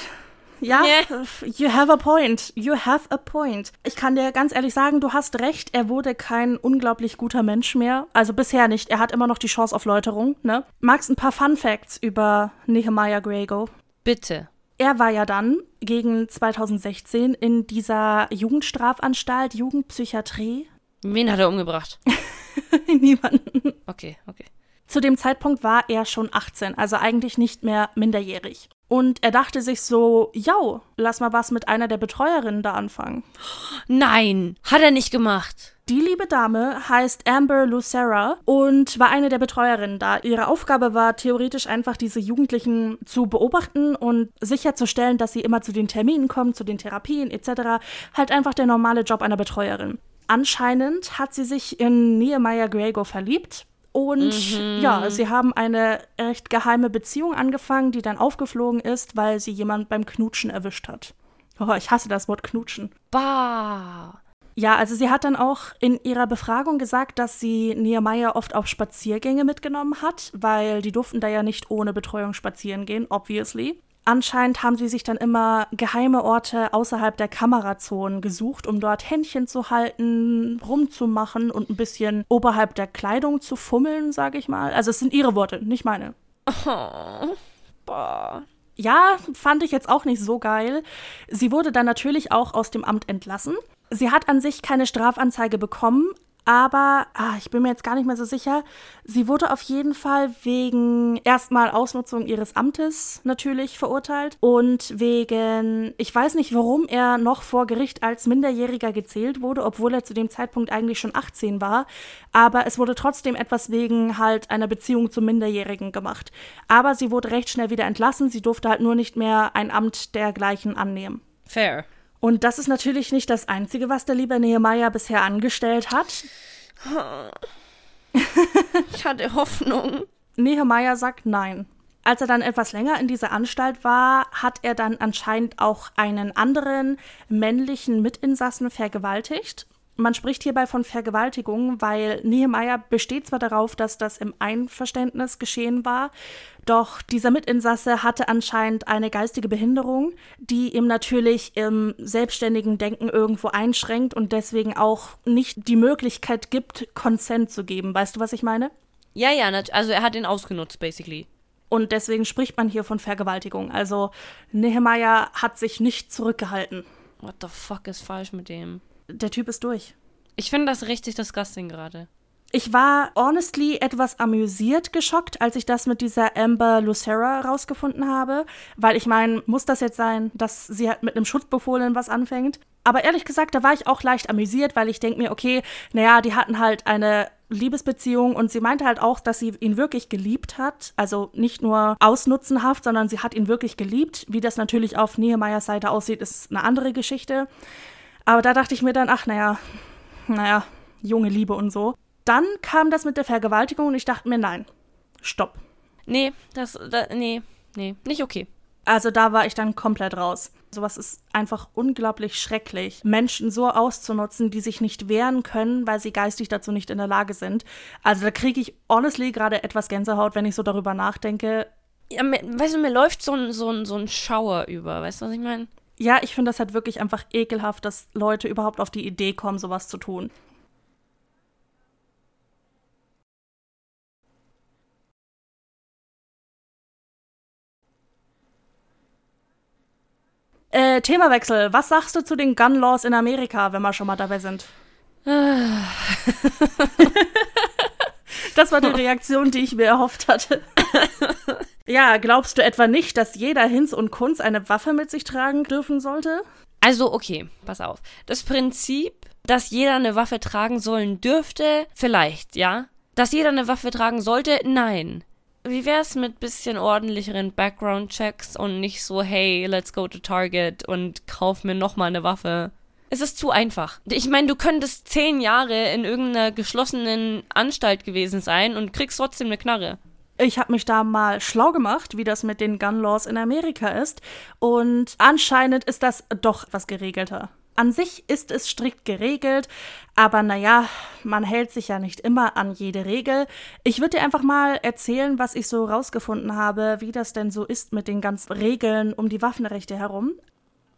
ja, Nee. you have a point. You have a point. Ich kann dir ganz ehrlich sagen, du hast recht, er wurde kein unglaublich guter Mensch mehr. Also bisher nicht. Er hat immer noch die Chance auf Läuterung, ne? Magst ein paar Fun Facts über Nehemiah Grego? Bitte. Er war ja dann gegen 2016 in dieser Jugendstrafanstalt, Jugendpsychiatrie. Wen hat er umgebracht? Niemanden. Okay, okay. Zu dem Zeitpunkt war er schon 18, also eigentlich nicht mehr minderjährig. Und er dachte sich so, yo, lass mal was mit einer der Betreuerinnen da anfangen. Nein, hat er nicht gemacht. Die liebe Dame heißt Amber Lucera und war eine der Betreuerinnen da. Ihre Aufgabe war theoretisch einfach, diese Jugendlichen zu beobachten und sicherzustellen, dass sie immer zu den Terminen kommen, zu den Therapien etc. Halt einfach der normale Job einer Betreuerin. Anscheinend hat sie sich in Nehemiah Grego verliebt. Und ja, sie haben eine recht geheime Beziehung angefangen, die dann aufgeflogen ist, weil sie jemand beim Knutschen erwischt hat. Oh, ich hasse das Wort Knutschen. Bah. Ja, also sie hat dann auch in ihrer Befragung gesagt, dass sie Nehemiah oft auf Spaziergänge mitgenommen hat, weil die durften da ja nicht ohne Betreuung spazieren gehen, obviously. Anscheinend haben sie sich dann immer geheime Orte außerhalb der Kamerazonen gesucht, um dort Händchen zu halten, rumzumachen und ein bisschen oberhalb der Kleidung zu fummeln, sage ich mal. Also es sind ihre Worte, nicht meine. Oh. Bah. Ja, fand ich jetzt auch nicht so geil. Sie wurde dann natürlich auch aus dem Amt entlassen. Sie hat an sich keine Strafanzeige bekommen, aber ah, ich bin mir jetzt gar nicht mehr so sicher. Sie wurde auf jeden Fall wegen erstmal Ausnutzung ihres Amtes natürlich verurteilt und wegen, ich weiß nicht, warum er noch vor Gericht als Minderjähriger gezählt wurde, obwohl er zu dem Zeitpunkt eigentlich schon 18 war. Aber es wurde trotzdem etwas wegen halt einer Beziehung zum Minderjährigen gemacht. Aber sie wurde recht schnell wieder entlassen. Sie durfte halt nur nicht mehr ein Amt dergleichen annehmen. Fair. Und das ist natürlich nicht das Einzige, was der liebe Nehemiah bisher angestellt hat. Ich hatte Hoffnung. Nehemiah sagt nein. Als er dann etwas länger in dieser Anstalt war, hat er dann anscheinend auch einen anderen männlichen Mitinsassen vergewaltigt. Man spricht hierbei von Vergewaltigung, weil Nehemiah besteht zwar darauf, dass das im Einverständnis geschehen war, doch dieser Mitinsasse hatte anscheinend eine geistige Behinderung, die ihm natürlich im selbstständigen Denken irgendwo einschränkt und deswegen auch nicht die Möglichkeit gibt, Consent zu geben. Weißt du, was ich meine? Ja, ja, also er hat ihn ausgenutzt, basically. Und deswegen spricht man hier von Vergewaltigung. Also Nehemiah hat sich nicht zurückgehalten. What the fuck ist falsch mit dem? Der Typ ist durch. Ich finde das richtig disgusting gerade. Ich war honestly etwas amüsiert geschockt, als ich das mit dieser Amber Lucera rausgefunden habe, weil ich meine, muss das jetzt sein, dass sie halt mit einem Schutzbefohlenen was anfängt? Aber ehrlich gesagt, da war ich auch leicht amüsiert, weil ich denke mir, okay, naja, die hatten halt eine Liebesbeziehung und sie meinte halt auch, dass sie ihn wirklich geliebt hat. Also nicht nur ausnutzenhaft, sondern sie hat ihn wirklich geliebt. Wie das natürlich auf Nehemiahs Seite aussieht, ist eine andere Geschichte. Aber da dachte ich mir dann, ach naja, naja, junge Liebe und so. Dann kam das mit der Vergewaltigung und ich dachte mir, nein, stopp. Nee, das, da, nee, nee, nicht okay. Also da war ich dann komplett raus. Sowas ist einfach unglaublich schrecklich, Menschen so auszunutzen, die sich nicht wehren können, weil sie geistig dazu nicht in der Lage sind. Also da kriege ich honestly gerade etwas Gänsehaut, wenn ich so darüber nachdenke. Ja, mir, weißt du, mir läuft so ein, so, ein, so ein Schauer über, weißt du, was ich meine? Ja, ich finde das halt wirklich einfach ekelhaft, dass Leute überhaupt auf die Idee kommen, sowas zu tun. Äh, Themawechsel. Was sagst du zu den Gun Laws in Amerika, wenn wir schon mal dabei sind? Das war die Reaktion, die ich mir erhofft hatte. Ja, glaubst du etwa nicht, dass jeder Hinz und Kunz eine Waffe mit sich tragen dürfen sollte? Also, okay, pass auf. Das Prinzip, dass jeder eine Waffe tragen sollen dürfte, vielleicht, ja? Dass jeder eine Waffe tragen sollte, nein. Wie wär's mit bisschen ordentlicheren Background-Checks und nicht so, hey, let's go to Target und kauf mir nochmal eine Waffe? Es ist zu einfach. Ich meine, du könntest zehn Jahre in irgendeiner geschlossenen Anstalt gewesen sein und kriegst trotzdem eine Knarre. Ich habe mich da mal schlau gemacht, wie das mit den Gun Laws in Amerika ist. Und anscheinend ist das doch was geregelter. An sich ist es strikt geregelt, aber naja, man hält sich ja nicht immer an jede Regel. Ich würde dir einfach mal erzählen, was ich so rausgefunden habe, wie das denn so ist mit den ganzen Regeln um die Waffenrechte herum.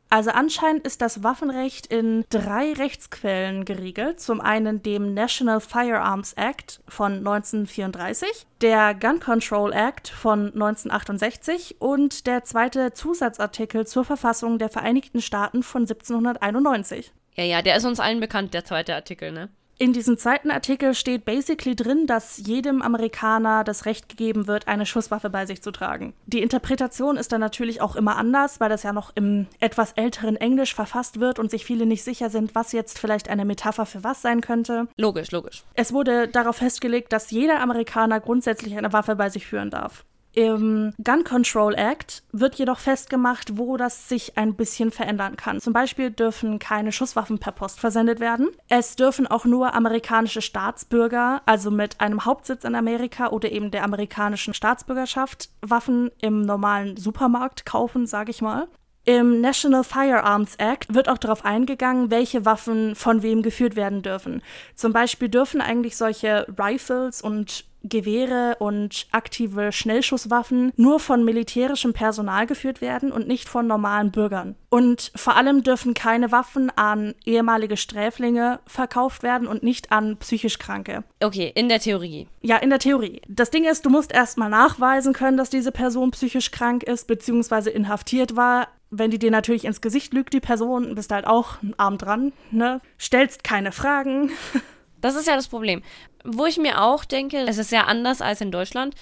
Also anscheinend ist das Waffenrecht in drei Rechtsquellen geregelt. Zum einen dem National Firearms Act von 1934, der Gun Control Act von 1968 und der zweite Zusatzartikel zur Verfassung der Vereinigten Staaten von 1791. Ja, ja, der ist uns allen bekannt, der zweite Artikel, ne? In diesem zweiten Artikel steht basically drin, dass jedem Amerikaner das Recht gegeben wird, eine Schusswaffe bei sich zu tragen. Die Interpretation ist dann natürlich auch immer anders, weil das ja noch im etwas älteren Englisch verfasst wird und sich viele nicht sicher sind, was jetzt vielleicht eine Metapher für was sein könnte. Logisch, logisch. Es wurde darauf festgelegt, dass jeder Amerikaner grundsätzlich eine Waffe bei sich führen darf. Im Gun Control Act wird jedoch festgemacht, wo das sich ein bisschen verändern kann. Zum Beispiel dürfen keine Schusswaffen per Post versendet werden. Es dürfen auch nur amerikanische Staatsbürger, also mit einem Hauptsitz in Amerika oder eben der amerikanischen Staatsbürgerschaft, Waffen im normalen Supermarkt kaufen, sage ich mal. Im National Firearms Act wird auch darauf eingegangen, welche Waffen von wem geführt werden dürfen. Zum Beispiel dürfen eigentlich solche Rifles und Gewehre und aktive Schnellschusswaffen nur von militärischem Personal geführt werden und nicht von normalen Bürgern. Und vor allem dürfen keine Waffen an ehemalige Sträflinge verkauft werden und nicht an psychisch Kranke. Okay, in der Theorie. Ja, in der Theorie. Das Ding ist, du musst erstmal nachweisen können, dass diese Person psychisch krank ist bzw. inhaftiert war. Wenn die dir natürlich ins Gesicht lügt, die Person, bist halt auch arm dran, ne? Stellst keine Fragen. Das ist ja das Problem. Wo ich mir auch denke, es ist sehr anders als in Deutschland,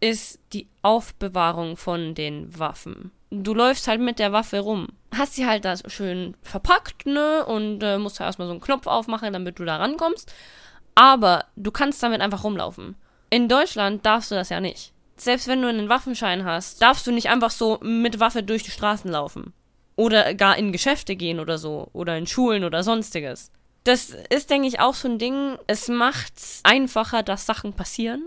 ist die Aufbewahrung von den Waffen. Du läufst halt mit der Waffe rum. Hast sie halt da schön verpackt, ne? Und äh, musst ja erstmal so einen Knopf aufmachen, damit du da rankommst. Aber du kannst damit einfach rumlaufen. In Deutschland darfst du das ja nicht. Selbst wenn du einen Waffenschein hast, darfst du nicht einfach so mit Waffe durch die Straßen laufen. Oder gar in Geschäfte gehen oder so. Oder in Schulen oder sonstiges das ist, denke ich, auch so ein Ding. Es macht einfacher, dass Sachen passieren.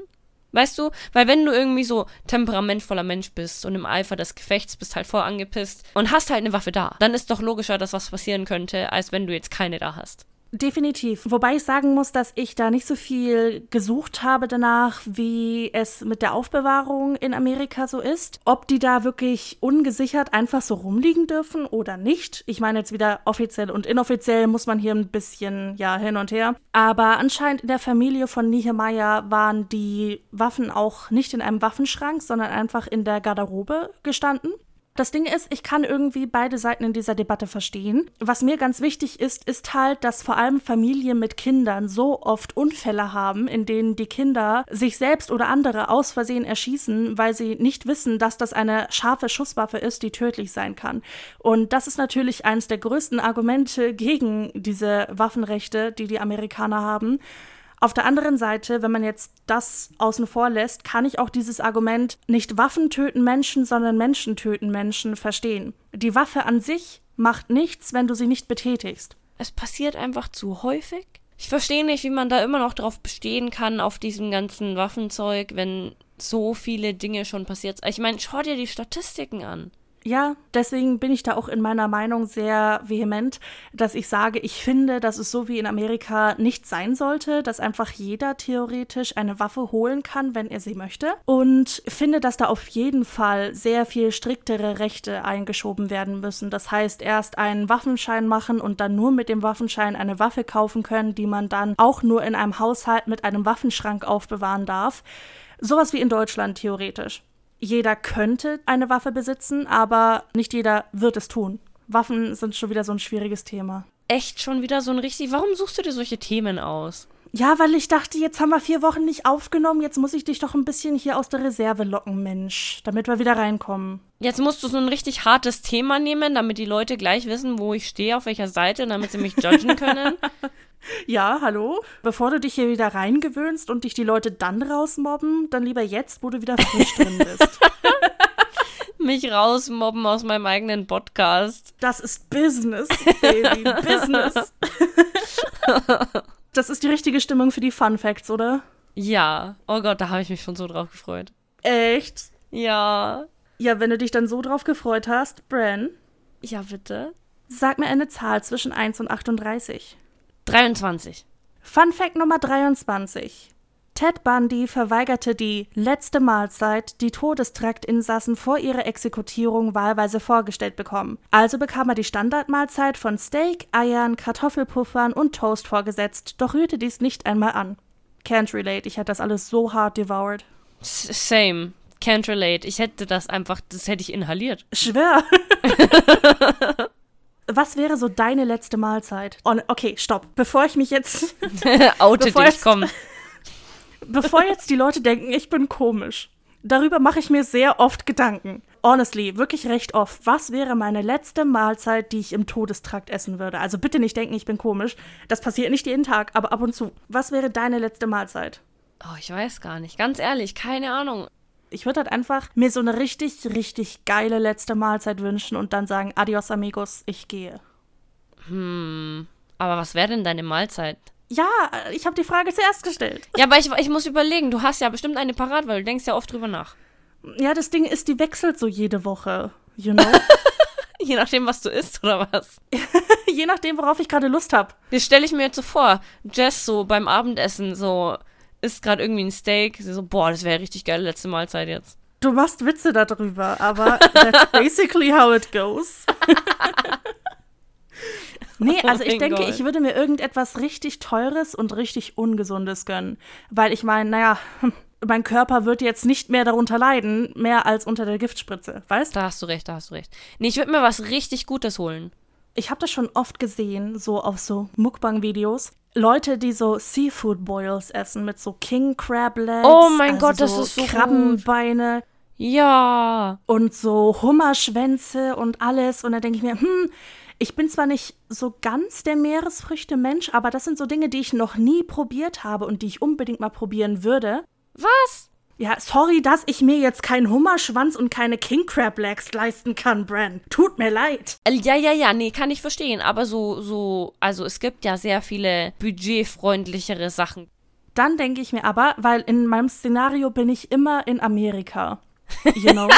Weißt du? Weil wenn du irgendwie so temperamentvoller Mensch bist und im Eifer des Gefechts bist halt voll angepisst und hast halt eine Waffe da, dann ist doch logischer, dass was passieren könnte, als wenn du jetzt keine da hast. Definitiv. Wobei ich sagen muss, dass ich da nicht so viel gesucht habe danach, wie es mit der Aufbewahrung in Amerika so ist. Ob die da wirklich ungesichert einfach so rumliegen dürfen oder nicht. Ich meine jetzt wieder offiziell und inoffiziell muss man hier ein bisschen ja hin und her. Aber anscheinend in der Familie von Nehemiah waren die Waffen auch nicht in einem Waffenschrank, sondern einfach in der Garderobe gestanden. Das Ding ist, ich kann irgendwie beide Seiten in dieser Debatte verstehen. Was mir ganz wichtig ist, ist halt, dass vor allem Familien mit Kindern so oft Unfälle haben, in denen die Kinder sich selbst oder andere aus Versehen erschießen, weil sie nicht wissen, dass das eine scharfe Schusswaffe ist, die tödlich sein kann. Und das ist natürlich eines der größten Argumente gegen diese Waffenrechte, die die Amerikaner haben. Auf der anderen Seite, wenn man jetzt das außen vor lässt, kann ich auch dieses Argument nicht Waffen töten Menschen, sondern Menschen töten Menschen verstehen. Die Waffe an sich macht nichts, wenn du sie nicht betätigst. Es passiert einfach zu häufig. Ich verstehe nicht, wie man da immer noch drauf bestehen kann, auf diesem ganzen Waffenzeug, wenn so viele Dinge schon passiert sind. Ich meine, schau dir die Statistiken an ja, deswegen bin ich da auch in meiner Meinung sehr vehement, dass ich sage, ich finde, dass es so wie in Amerika nicht sein sollte, dass einfach jeder theoretisch eine Waffe holen kann, wenn er sie möchte. Und finde, dass da auf jeden Fall sehr viel striktere Rechte eingeschoben werden müssen. Das heißt, erst einen Waffenschein machen und dann nur mit dem Waffenschein eine Waffe kaufen können, die man dann auch nur in einem Haushalt mit einem Waffenschrank aufbewahren darf. Sowas wie in Deutschland theoretisch jeder könnte eine Waffe besitzen, aber nicht jeder wird es tun. Waffen sind schon wieder so ein schwieriges Thema. Echt schon wieder so ein richtig. Warum suchst du dir solche Themen aus? Ja, weil ich dachte, jetzt haben wir vier Wochen nicht aufgenommen, jetzt muss ich dich doch ein bisschen hier aus der Reserve locken, Mensch, damit wir wieder reinkommen. Jetzt musst du so ein richtig hartes Thema nehmen, damit die Leute gleich wissen, wo ich stehe, auf welcher Seite, damit sie mich judgen können. Ja, hallo? Bevor du dich hier wieder reingewöhnst und dich die Leute dann rausmobben, dann lieber jetzt, wo du wieder frisch drin bist. mich rausmobben aus meinem eigenen Podcast. Das ist Business, Baby, Business. das ist die richtige Stimmung für die Fun Facts, oder? Ja. Oh Gott, da habe ich mich schon so drauf gefreut. Echt? Ja. Ja, wenn du dich dann so drauf gefreut hast, Bran, Ja, bitte. sag mir eine Zahl zwischen 1 und 38. 23. Fun Fact Nummer 23. Ted Bundy verweigerte die letzte Mahlzeit, die Todestraktinsassen vor ihrer Exekutierung wahlweise vorgestellt bekommen. Also bekam er die Standardmahlzeit von Steak, Eiern, Kartoffelpuffern und Toast vorgesetzt, doch rührte dies nicht einmal an. Can't relate, ich hätte das alles so hart devoured. Same. Can't relate. Ich hätte das einfach, das hätte ich inhaliert. Schwör. Was wäre so deine letzte Mahlzeit? Oh, ne, okay, stopp. Bevor ich mich jetzt Oute Bevor dich, komm. Bevor jetzt die Leute denken, ich bin komisch. Darüber mache ich mir sehr oft Gedanken. Honestly, wirklich recht oft. Was wäre meine letzte Mahlzeit, die ich im Todestrakt essen würde? Also bitte nicht denken, ich bin komisch. Das passiert nicht jeden Tag, aber ab und zu. Was wäre deine letzte Mahlzeit? Oh, ich weiß gar nicht. Ganz ehrlich, keine Ahnung. Ich würde halt einfach mir so eine richtig, richtig geile letzte Mahlzeit wünschen und dann sagen, adios amigos, ich gehe. Hm. Aber was wäre denn deine Mahlzeit? Ja, ich habe die Frage zuerst gestellt. Ja, aber ich, ich muss überlegen. Du hast ja bestimmt eine parat, weil du denkst ja oft drüber nach. Ja, das Ding ist, die wechselt so jede Woche. You know? Je nachdem, was du isst oder was. Je nachdem, worauf ich gerade Lust habe. Das stelle ich mir jetzt so vor. Jess so beim Abendessen so isst gerade irgendwie ein Steak. Sie so, boah, das wäre richtig geile letzte Mahlzeit jetzt. Du machst Witze darüber, aber that's basically how it goes. Nee, also ich denke, Gott. ich würde mir irgendetwas richtig Teures und richtig Ungesundes gönnen. Weil ich meine, naja, mein Körper wird jetzt nicht mehr darunter leiden, mehr als unter der Giftspritze, weißt? Da hast du recht, da hast du recht. Nee, ich würde mir was richtig Gutes holen. Ich habe das schon oft gesehen, so auf so Mukbang-Videos. Leute, die so Seafood Boils essen mit so King Crab Legs. Oh mein also Gott, das ist so gut. Krabbenbeine. Ja. und so Hummerschwänze und alles. Und dann denke ich mir, hm, ich bin zwar nicht so ganz der Meeresfrüchte-Mensch, aber das sind so Dinge, die ich noch nie probiert habe und die ich unbedingt mal probieren würde. Was? Ja, sorry, dass ich mir jetzt keinen Hummerschwanz und keine King Crab Legs leisten kann, Bran. Tut mir leid. Äh, Ja, ja, ja, nee, kann ich verstehen. Aber so, so, also es gibt ja sehr viele budgetfreundlichere Sachen. Dann denke ich mir aber, weil in meinem Szenario bin ich immer in Amerika. You know?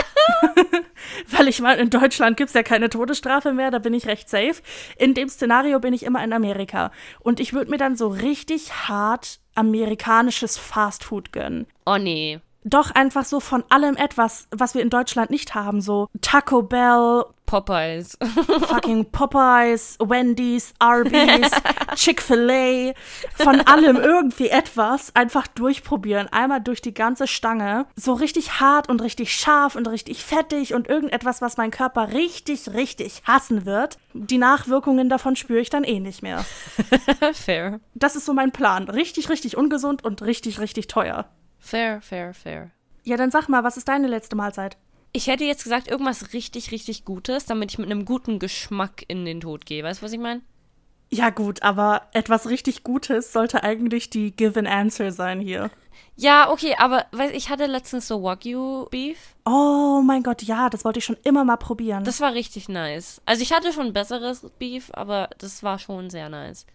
weil ich meine, in Deutschland gibt es ja keine Todesstrafe mehr, da bin ich recht safe. In dem Szenario bin ich immer in Amerika. Und ich würde mir dann so richtig hart amerikanisches Fastfood gönnen. Oh nee. Doch einfach so von allem etwas, was wir in Deutschland nicht haben. So Taco Bell, Popeyes. fucking Popeyes, Wendy's, Arby's, Chick-fil-A, von allem irgendwie etwas einfach durchprobieren. Einmal durch die ganze Stange. So richtig hart und richtig scharf und richtig fettig und irgendetwas, was mein Körper richtig, richtig hassen wird. Die Nachwirkungen davon spüre ich dann eh nicht mehr. fair. Das ist so mein Plan. Richtig, richtig ungesund und richtig, richtig teuer. Fair, fair, fair. Ja, dann sag mal, was ist deine letzte Mahlzeit? Ich hätte jetzt gesagt, irgendwas richtig, richtig Gutes, damit ich mit einem guten Geschmack in den Tod gehe. Weißt du, was ich meine? Ja gut, aber etwas richtig Gutes sollte eigentlich die Given Answer sein hier. Ja, okay, aber weiß, ich hatte letztens so Wagyu Beef. Oh mein Gott, ja, das wollte ich schon immer mal probieren. Das war richtig nice. Also ich hatte schon besseres Beef, aber das war schon sehr nice.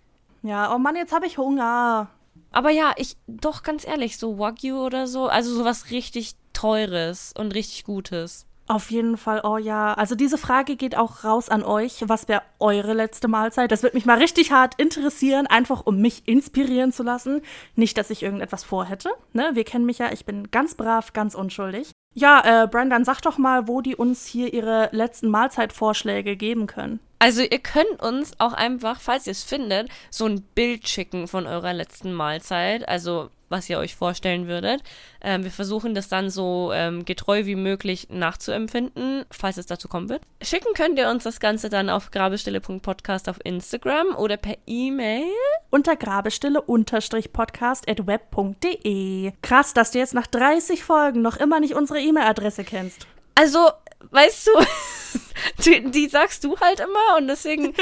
ja, oh Mann, jetzt habe ich Hunger. Aber ja, ich, doch ganz ehrlich, so Wagyu oder so, also sowas richtig Teures und richtig Gutes. Auf jeden Fall, oh ja. Also diese Frage geht auch raus an euch. Was wäre eure letzte Mahlzeit? Das wird mich mal richtig hart interessieren, einfach um mich inspirieren zu lassen. Nicht, dass ich irgendetwas vorhätte. Ne? Wir kennen mich ja, ich bin ganz brav, ganz unschuldig. Ja, äh, Brandon, sag doch mal, wo die uns hier ihre letzten Mahlzeitvorschläge geben können. Also ihr könnt uns auch einfach, falls ihr es findet, so ein Bild schicken von eurer letzten Mahlzeit. Also was ihr euch vorstellen würdet. Ähm, wir versuchen das dann so ähm, getreu wie möglich nachzuempfinden, falls es dazu kommen wird. Schicken könnt ihr uns das Ganze dann auf grabestille.podcast auf Instagram oder per E-Mail. Unter grabestille-podcast at web.de. Krass, dass du jetzt nach 30 Folgen noch immer nicht unsere E-Mail-Adresse kennst. Also, weißt du, die, die, sagst du halt immer und deswegen.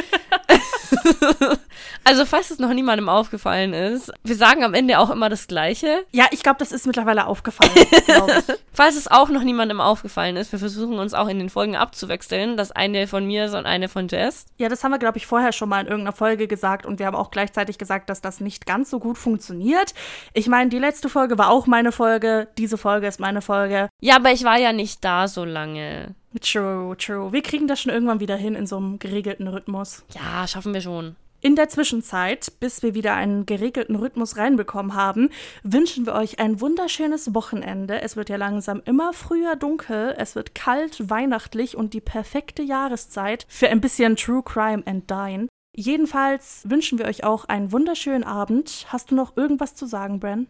also, falls es noch niemandem aufgefallen ist, wir sagen am Ende auch immer das Gleiche. Ja, ich glaube, das ist mittlerweile aufgefallen. falls es auch noch niemandem aufgefallen ist, wir versuchen uns auch in den Folgen abzuwechseln. Das eine von mir ist und eine von Jess. Ja, das haben wir, glaube ich, vorher schon mal in irgendeiner Folge gesagt und wir haben auch gleichzeitig gesagt, dass das nicht ganz so gut funktioniert. Ich meine, die letzte Folge war auch meine Folge, diese Folge ist meine Folge. Ja, aber ich war ja nicht da so lange. True, true. Wir kriegen das schon irgendwann wieder hin in so einem geregelten Rhythmus. Ja, schaffen wir schon. In der Zwischenzeit, bis wir wieder einen geregelten Rhythmus reinbekommen haben, wünschen wir euch ein wunderschönes Wochenende. Es wird ja langsam immer früher dunkel, es wird kalt, weihnachtlich und die perfekte Jahreszeit für ein bisschen True Crime and Dine. Jedenfalls wünschen wir euch auch einen wunderschönen Abend. Hast du noch irgendwas zu sagen, Bren?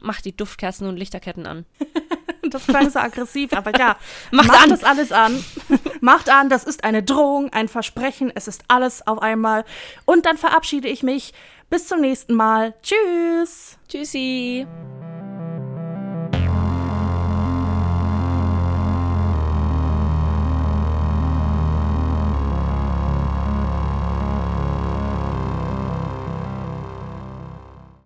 Macht die Duftkerzen und Lichterketten an. Das klang so aggressiv, aber ja, macht, macht an. das alles an. macht an, das ist eine Drohung, ein Versprechen, es ist alles auf einmal. Und dann verabschiede ich mich. Bis zum nächsten Mal. Tschüss. Tschüssi.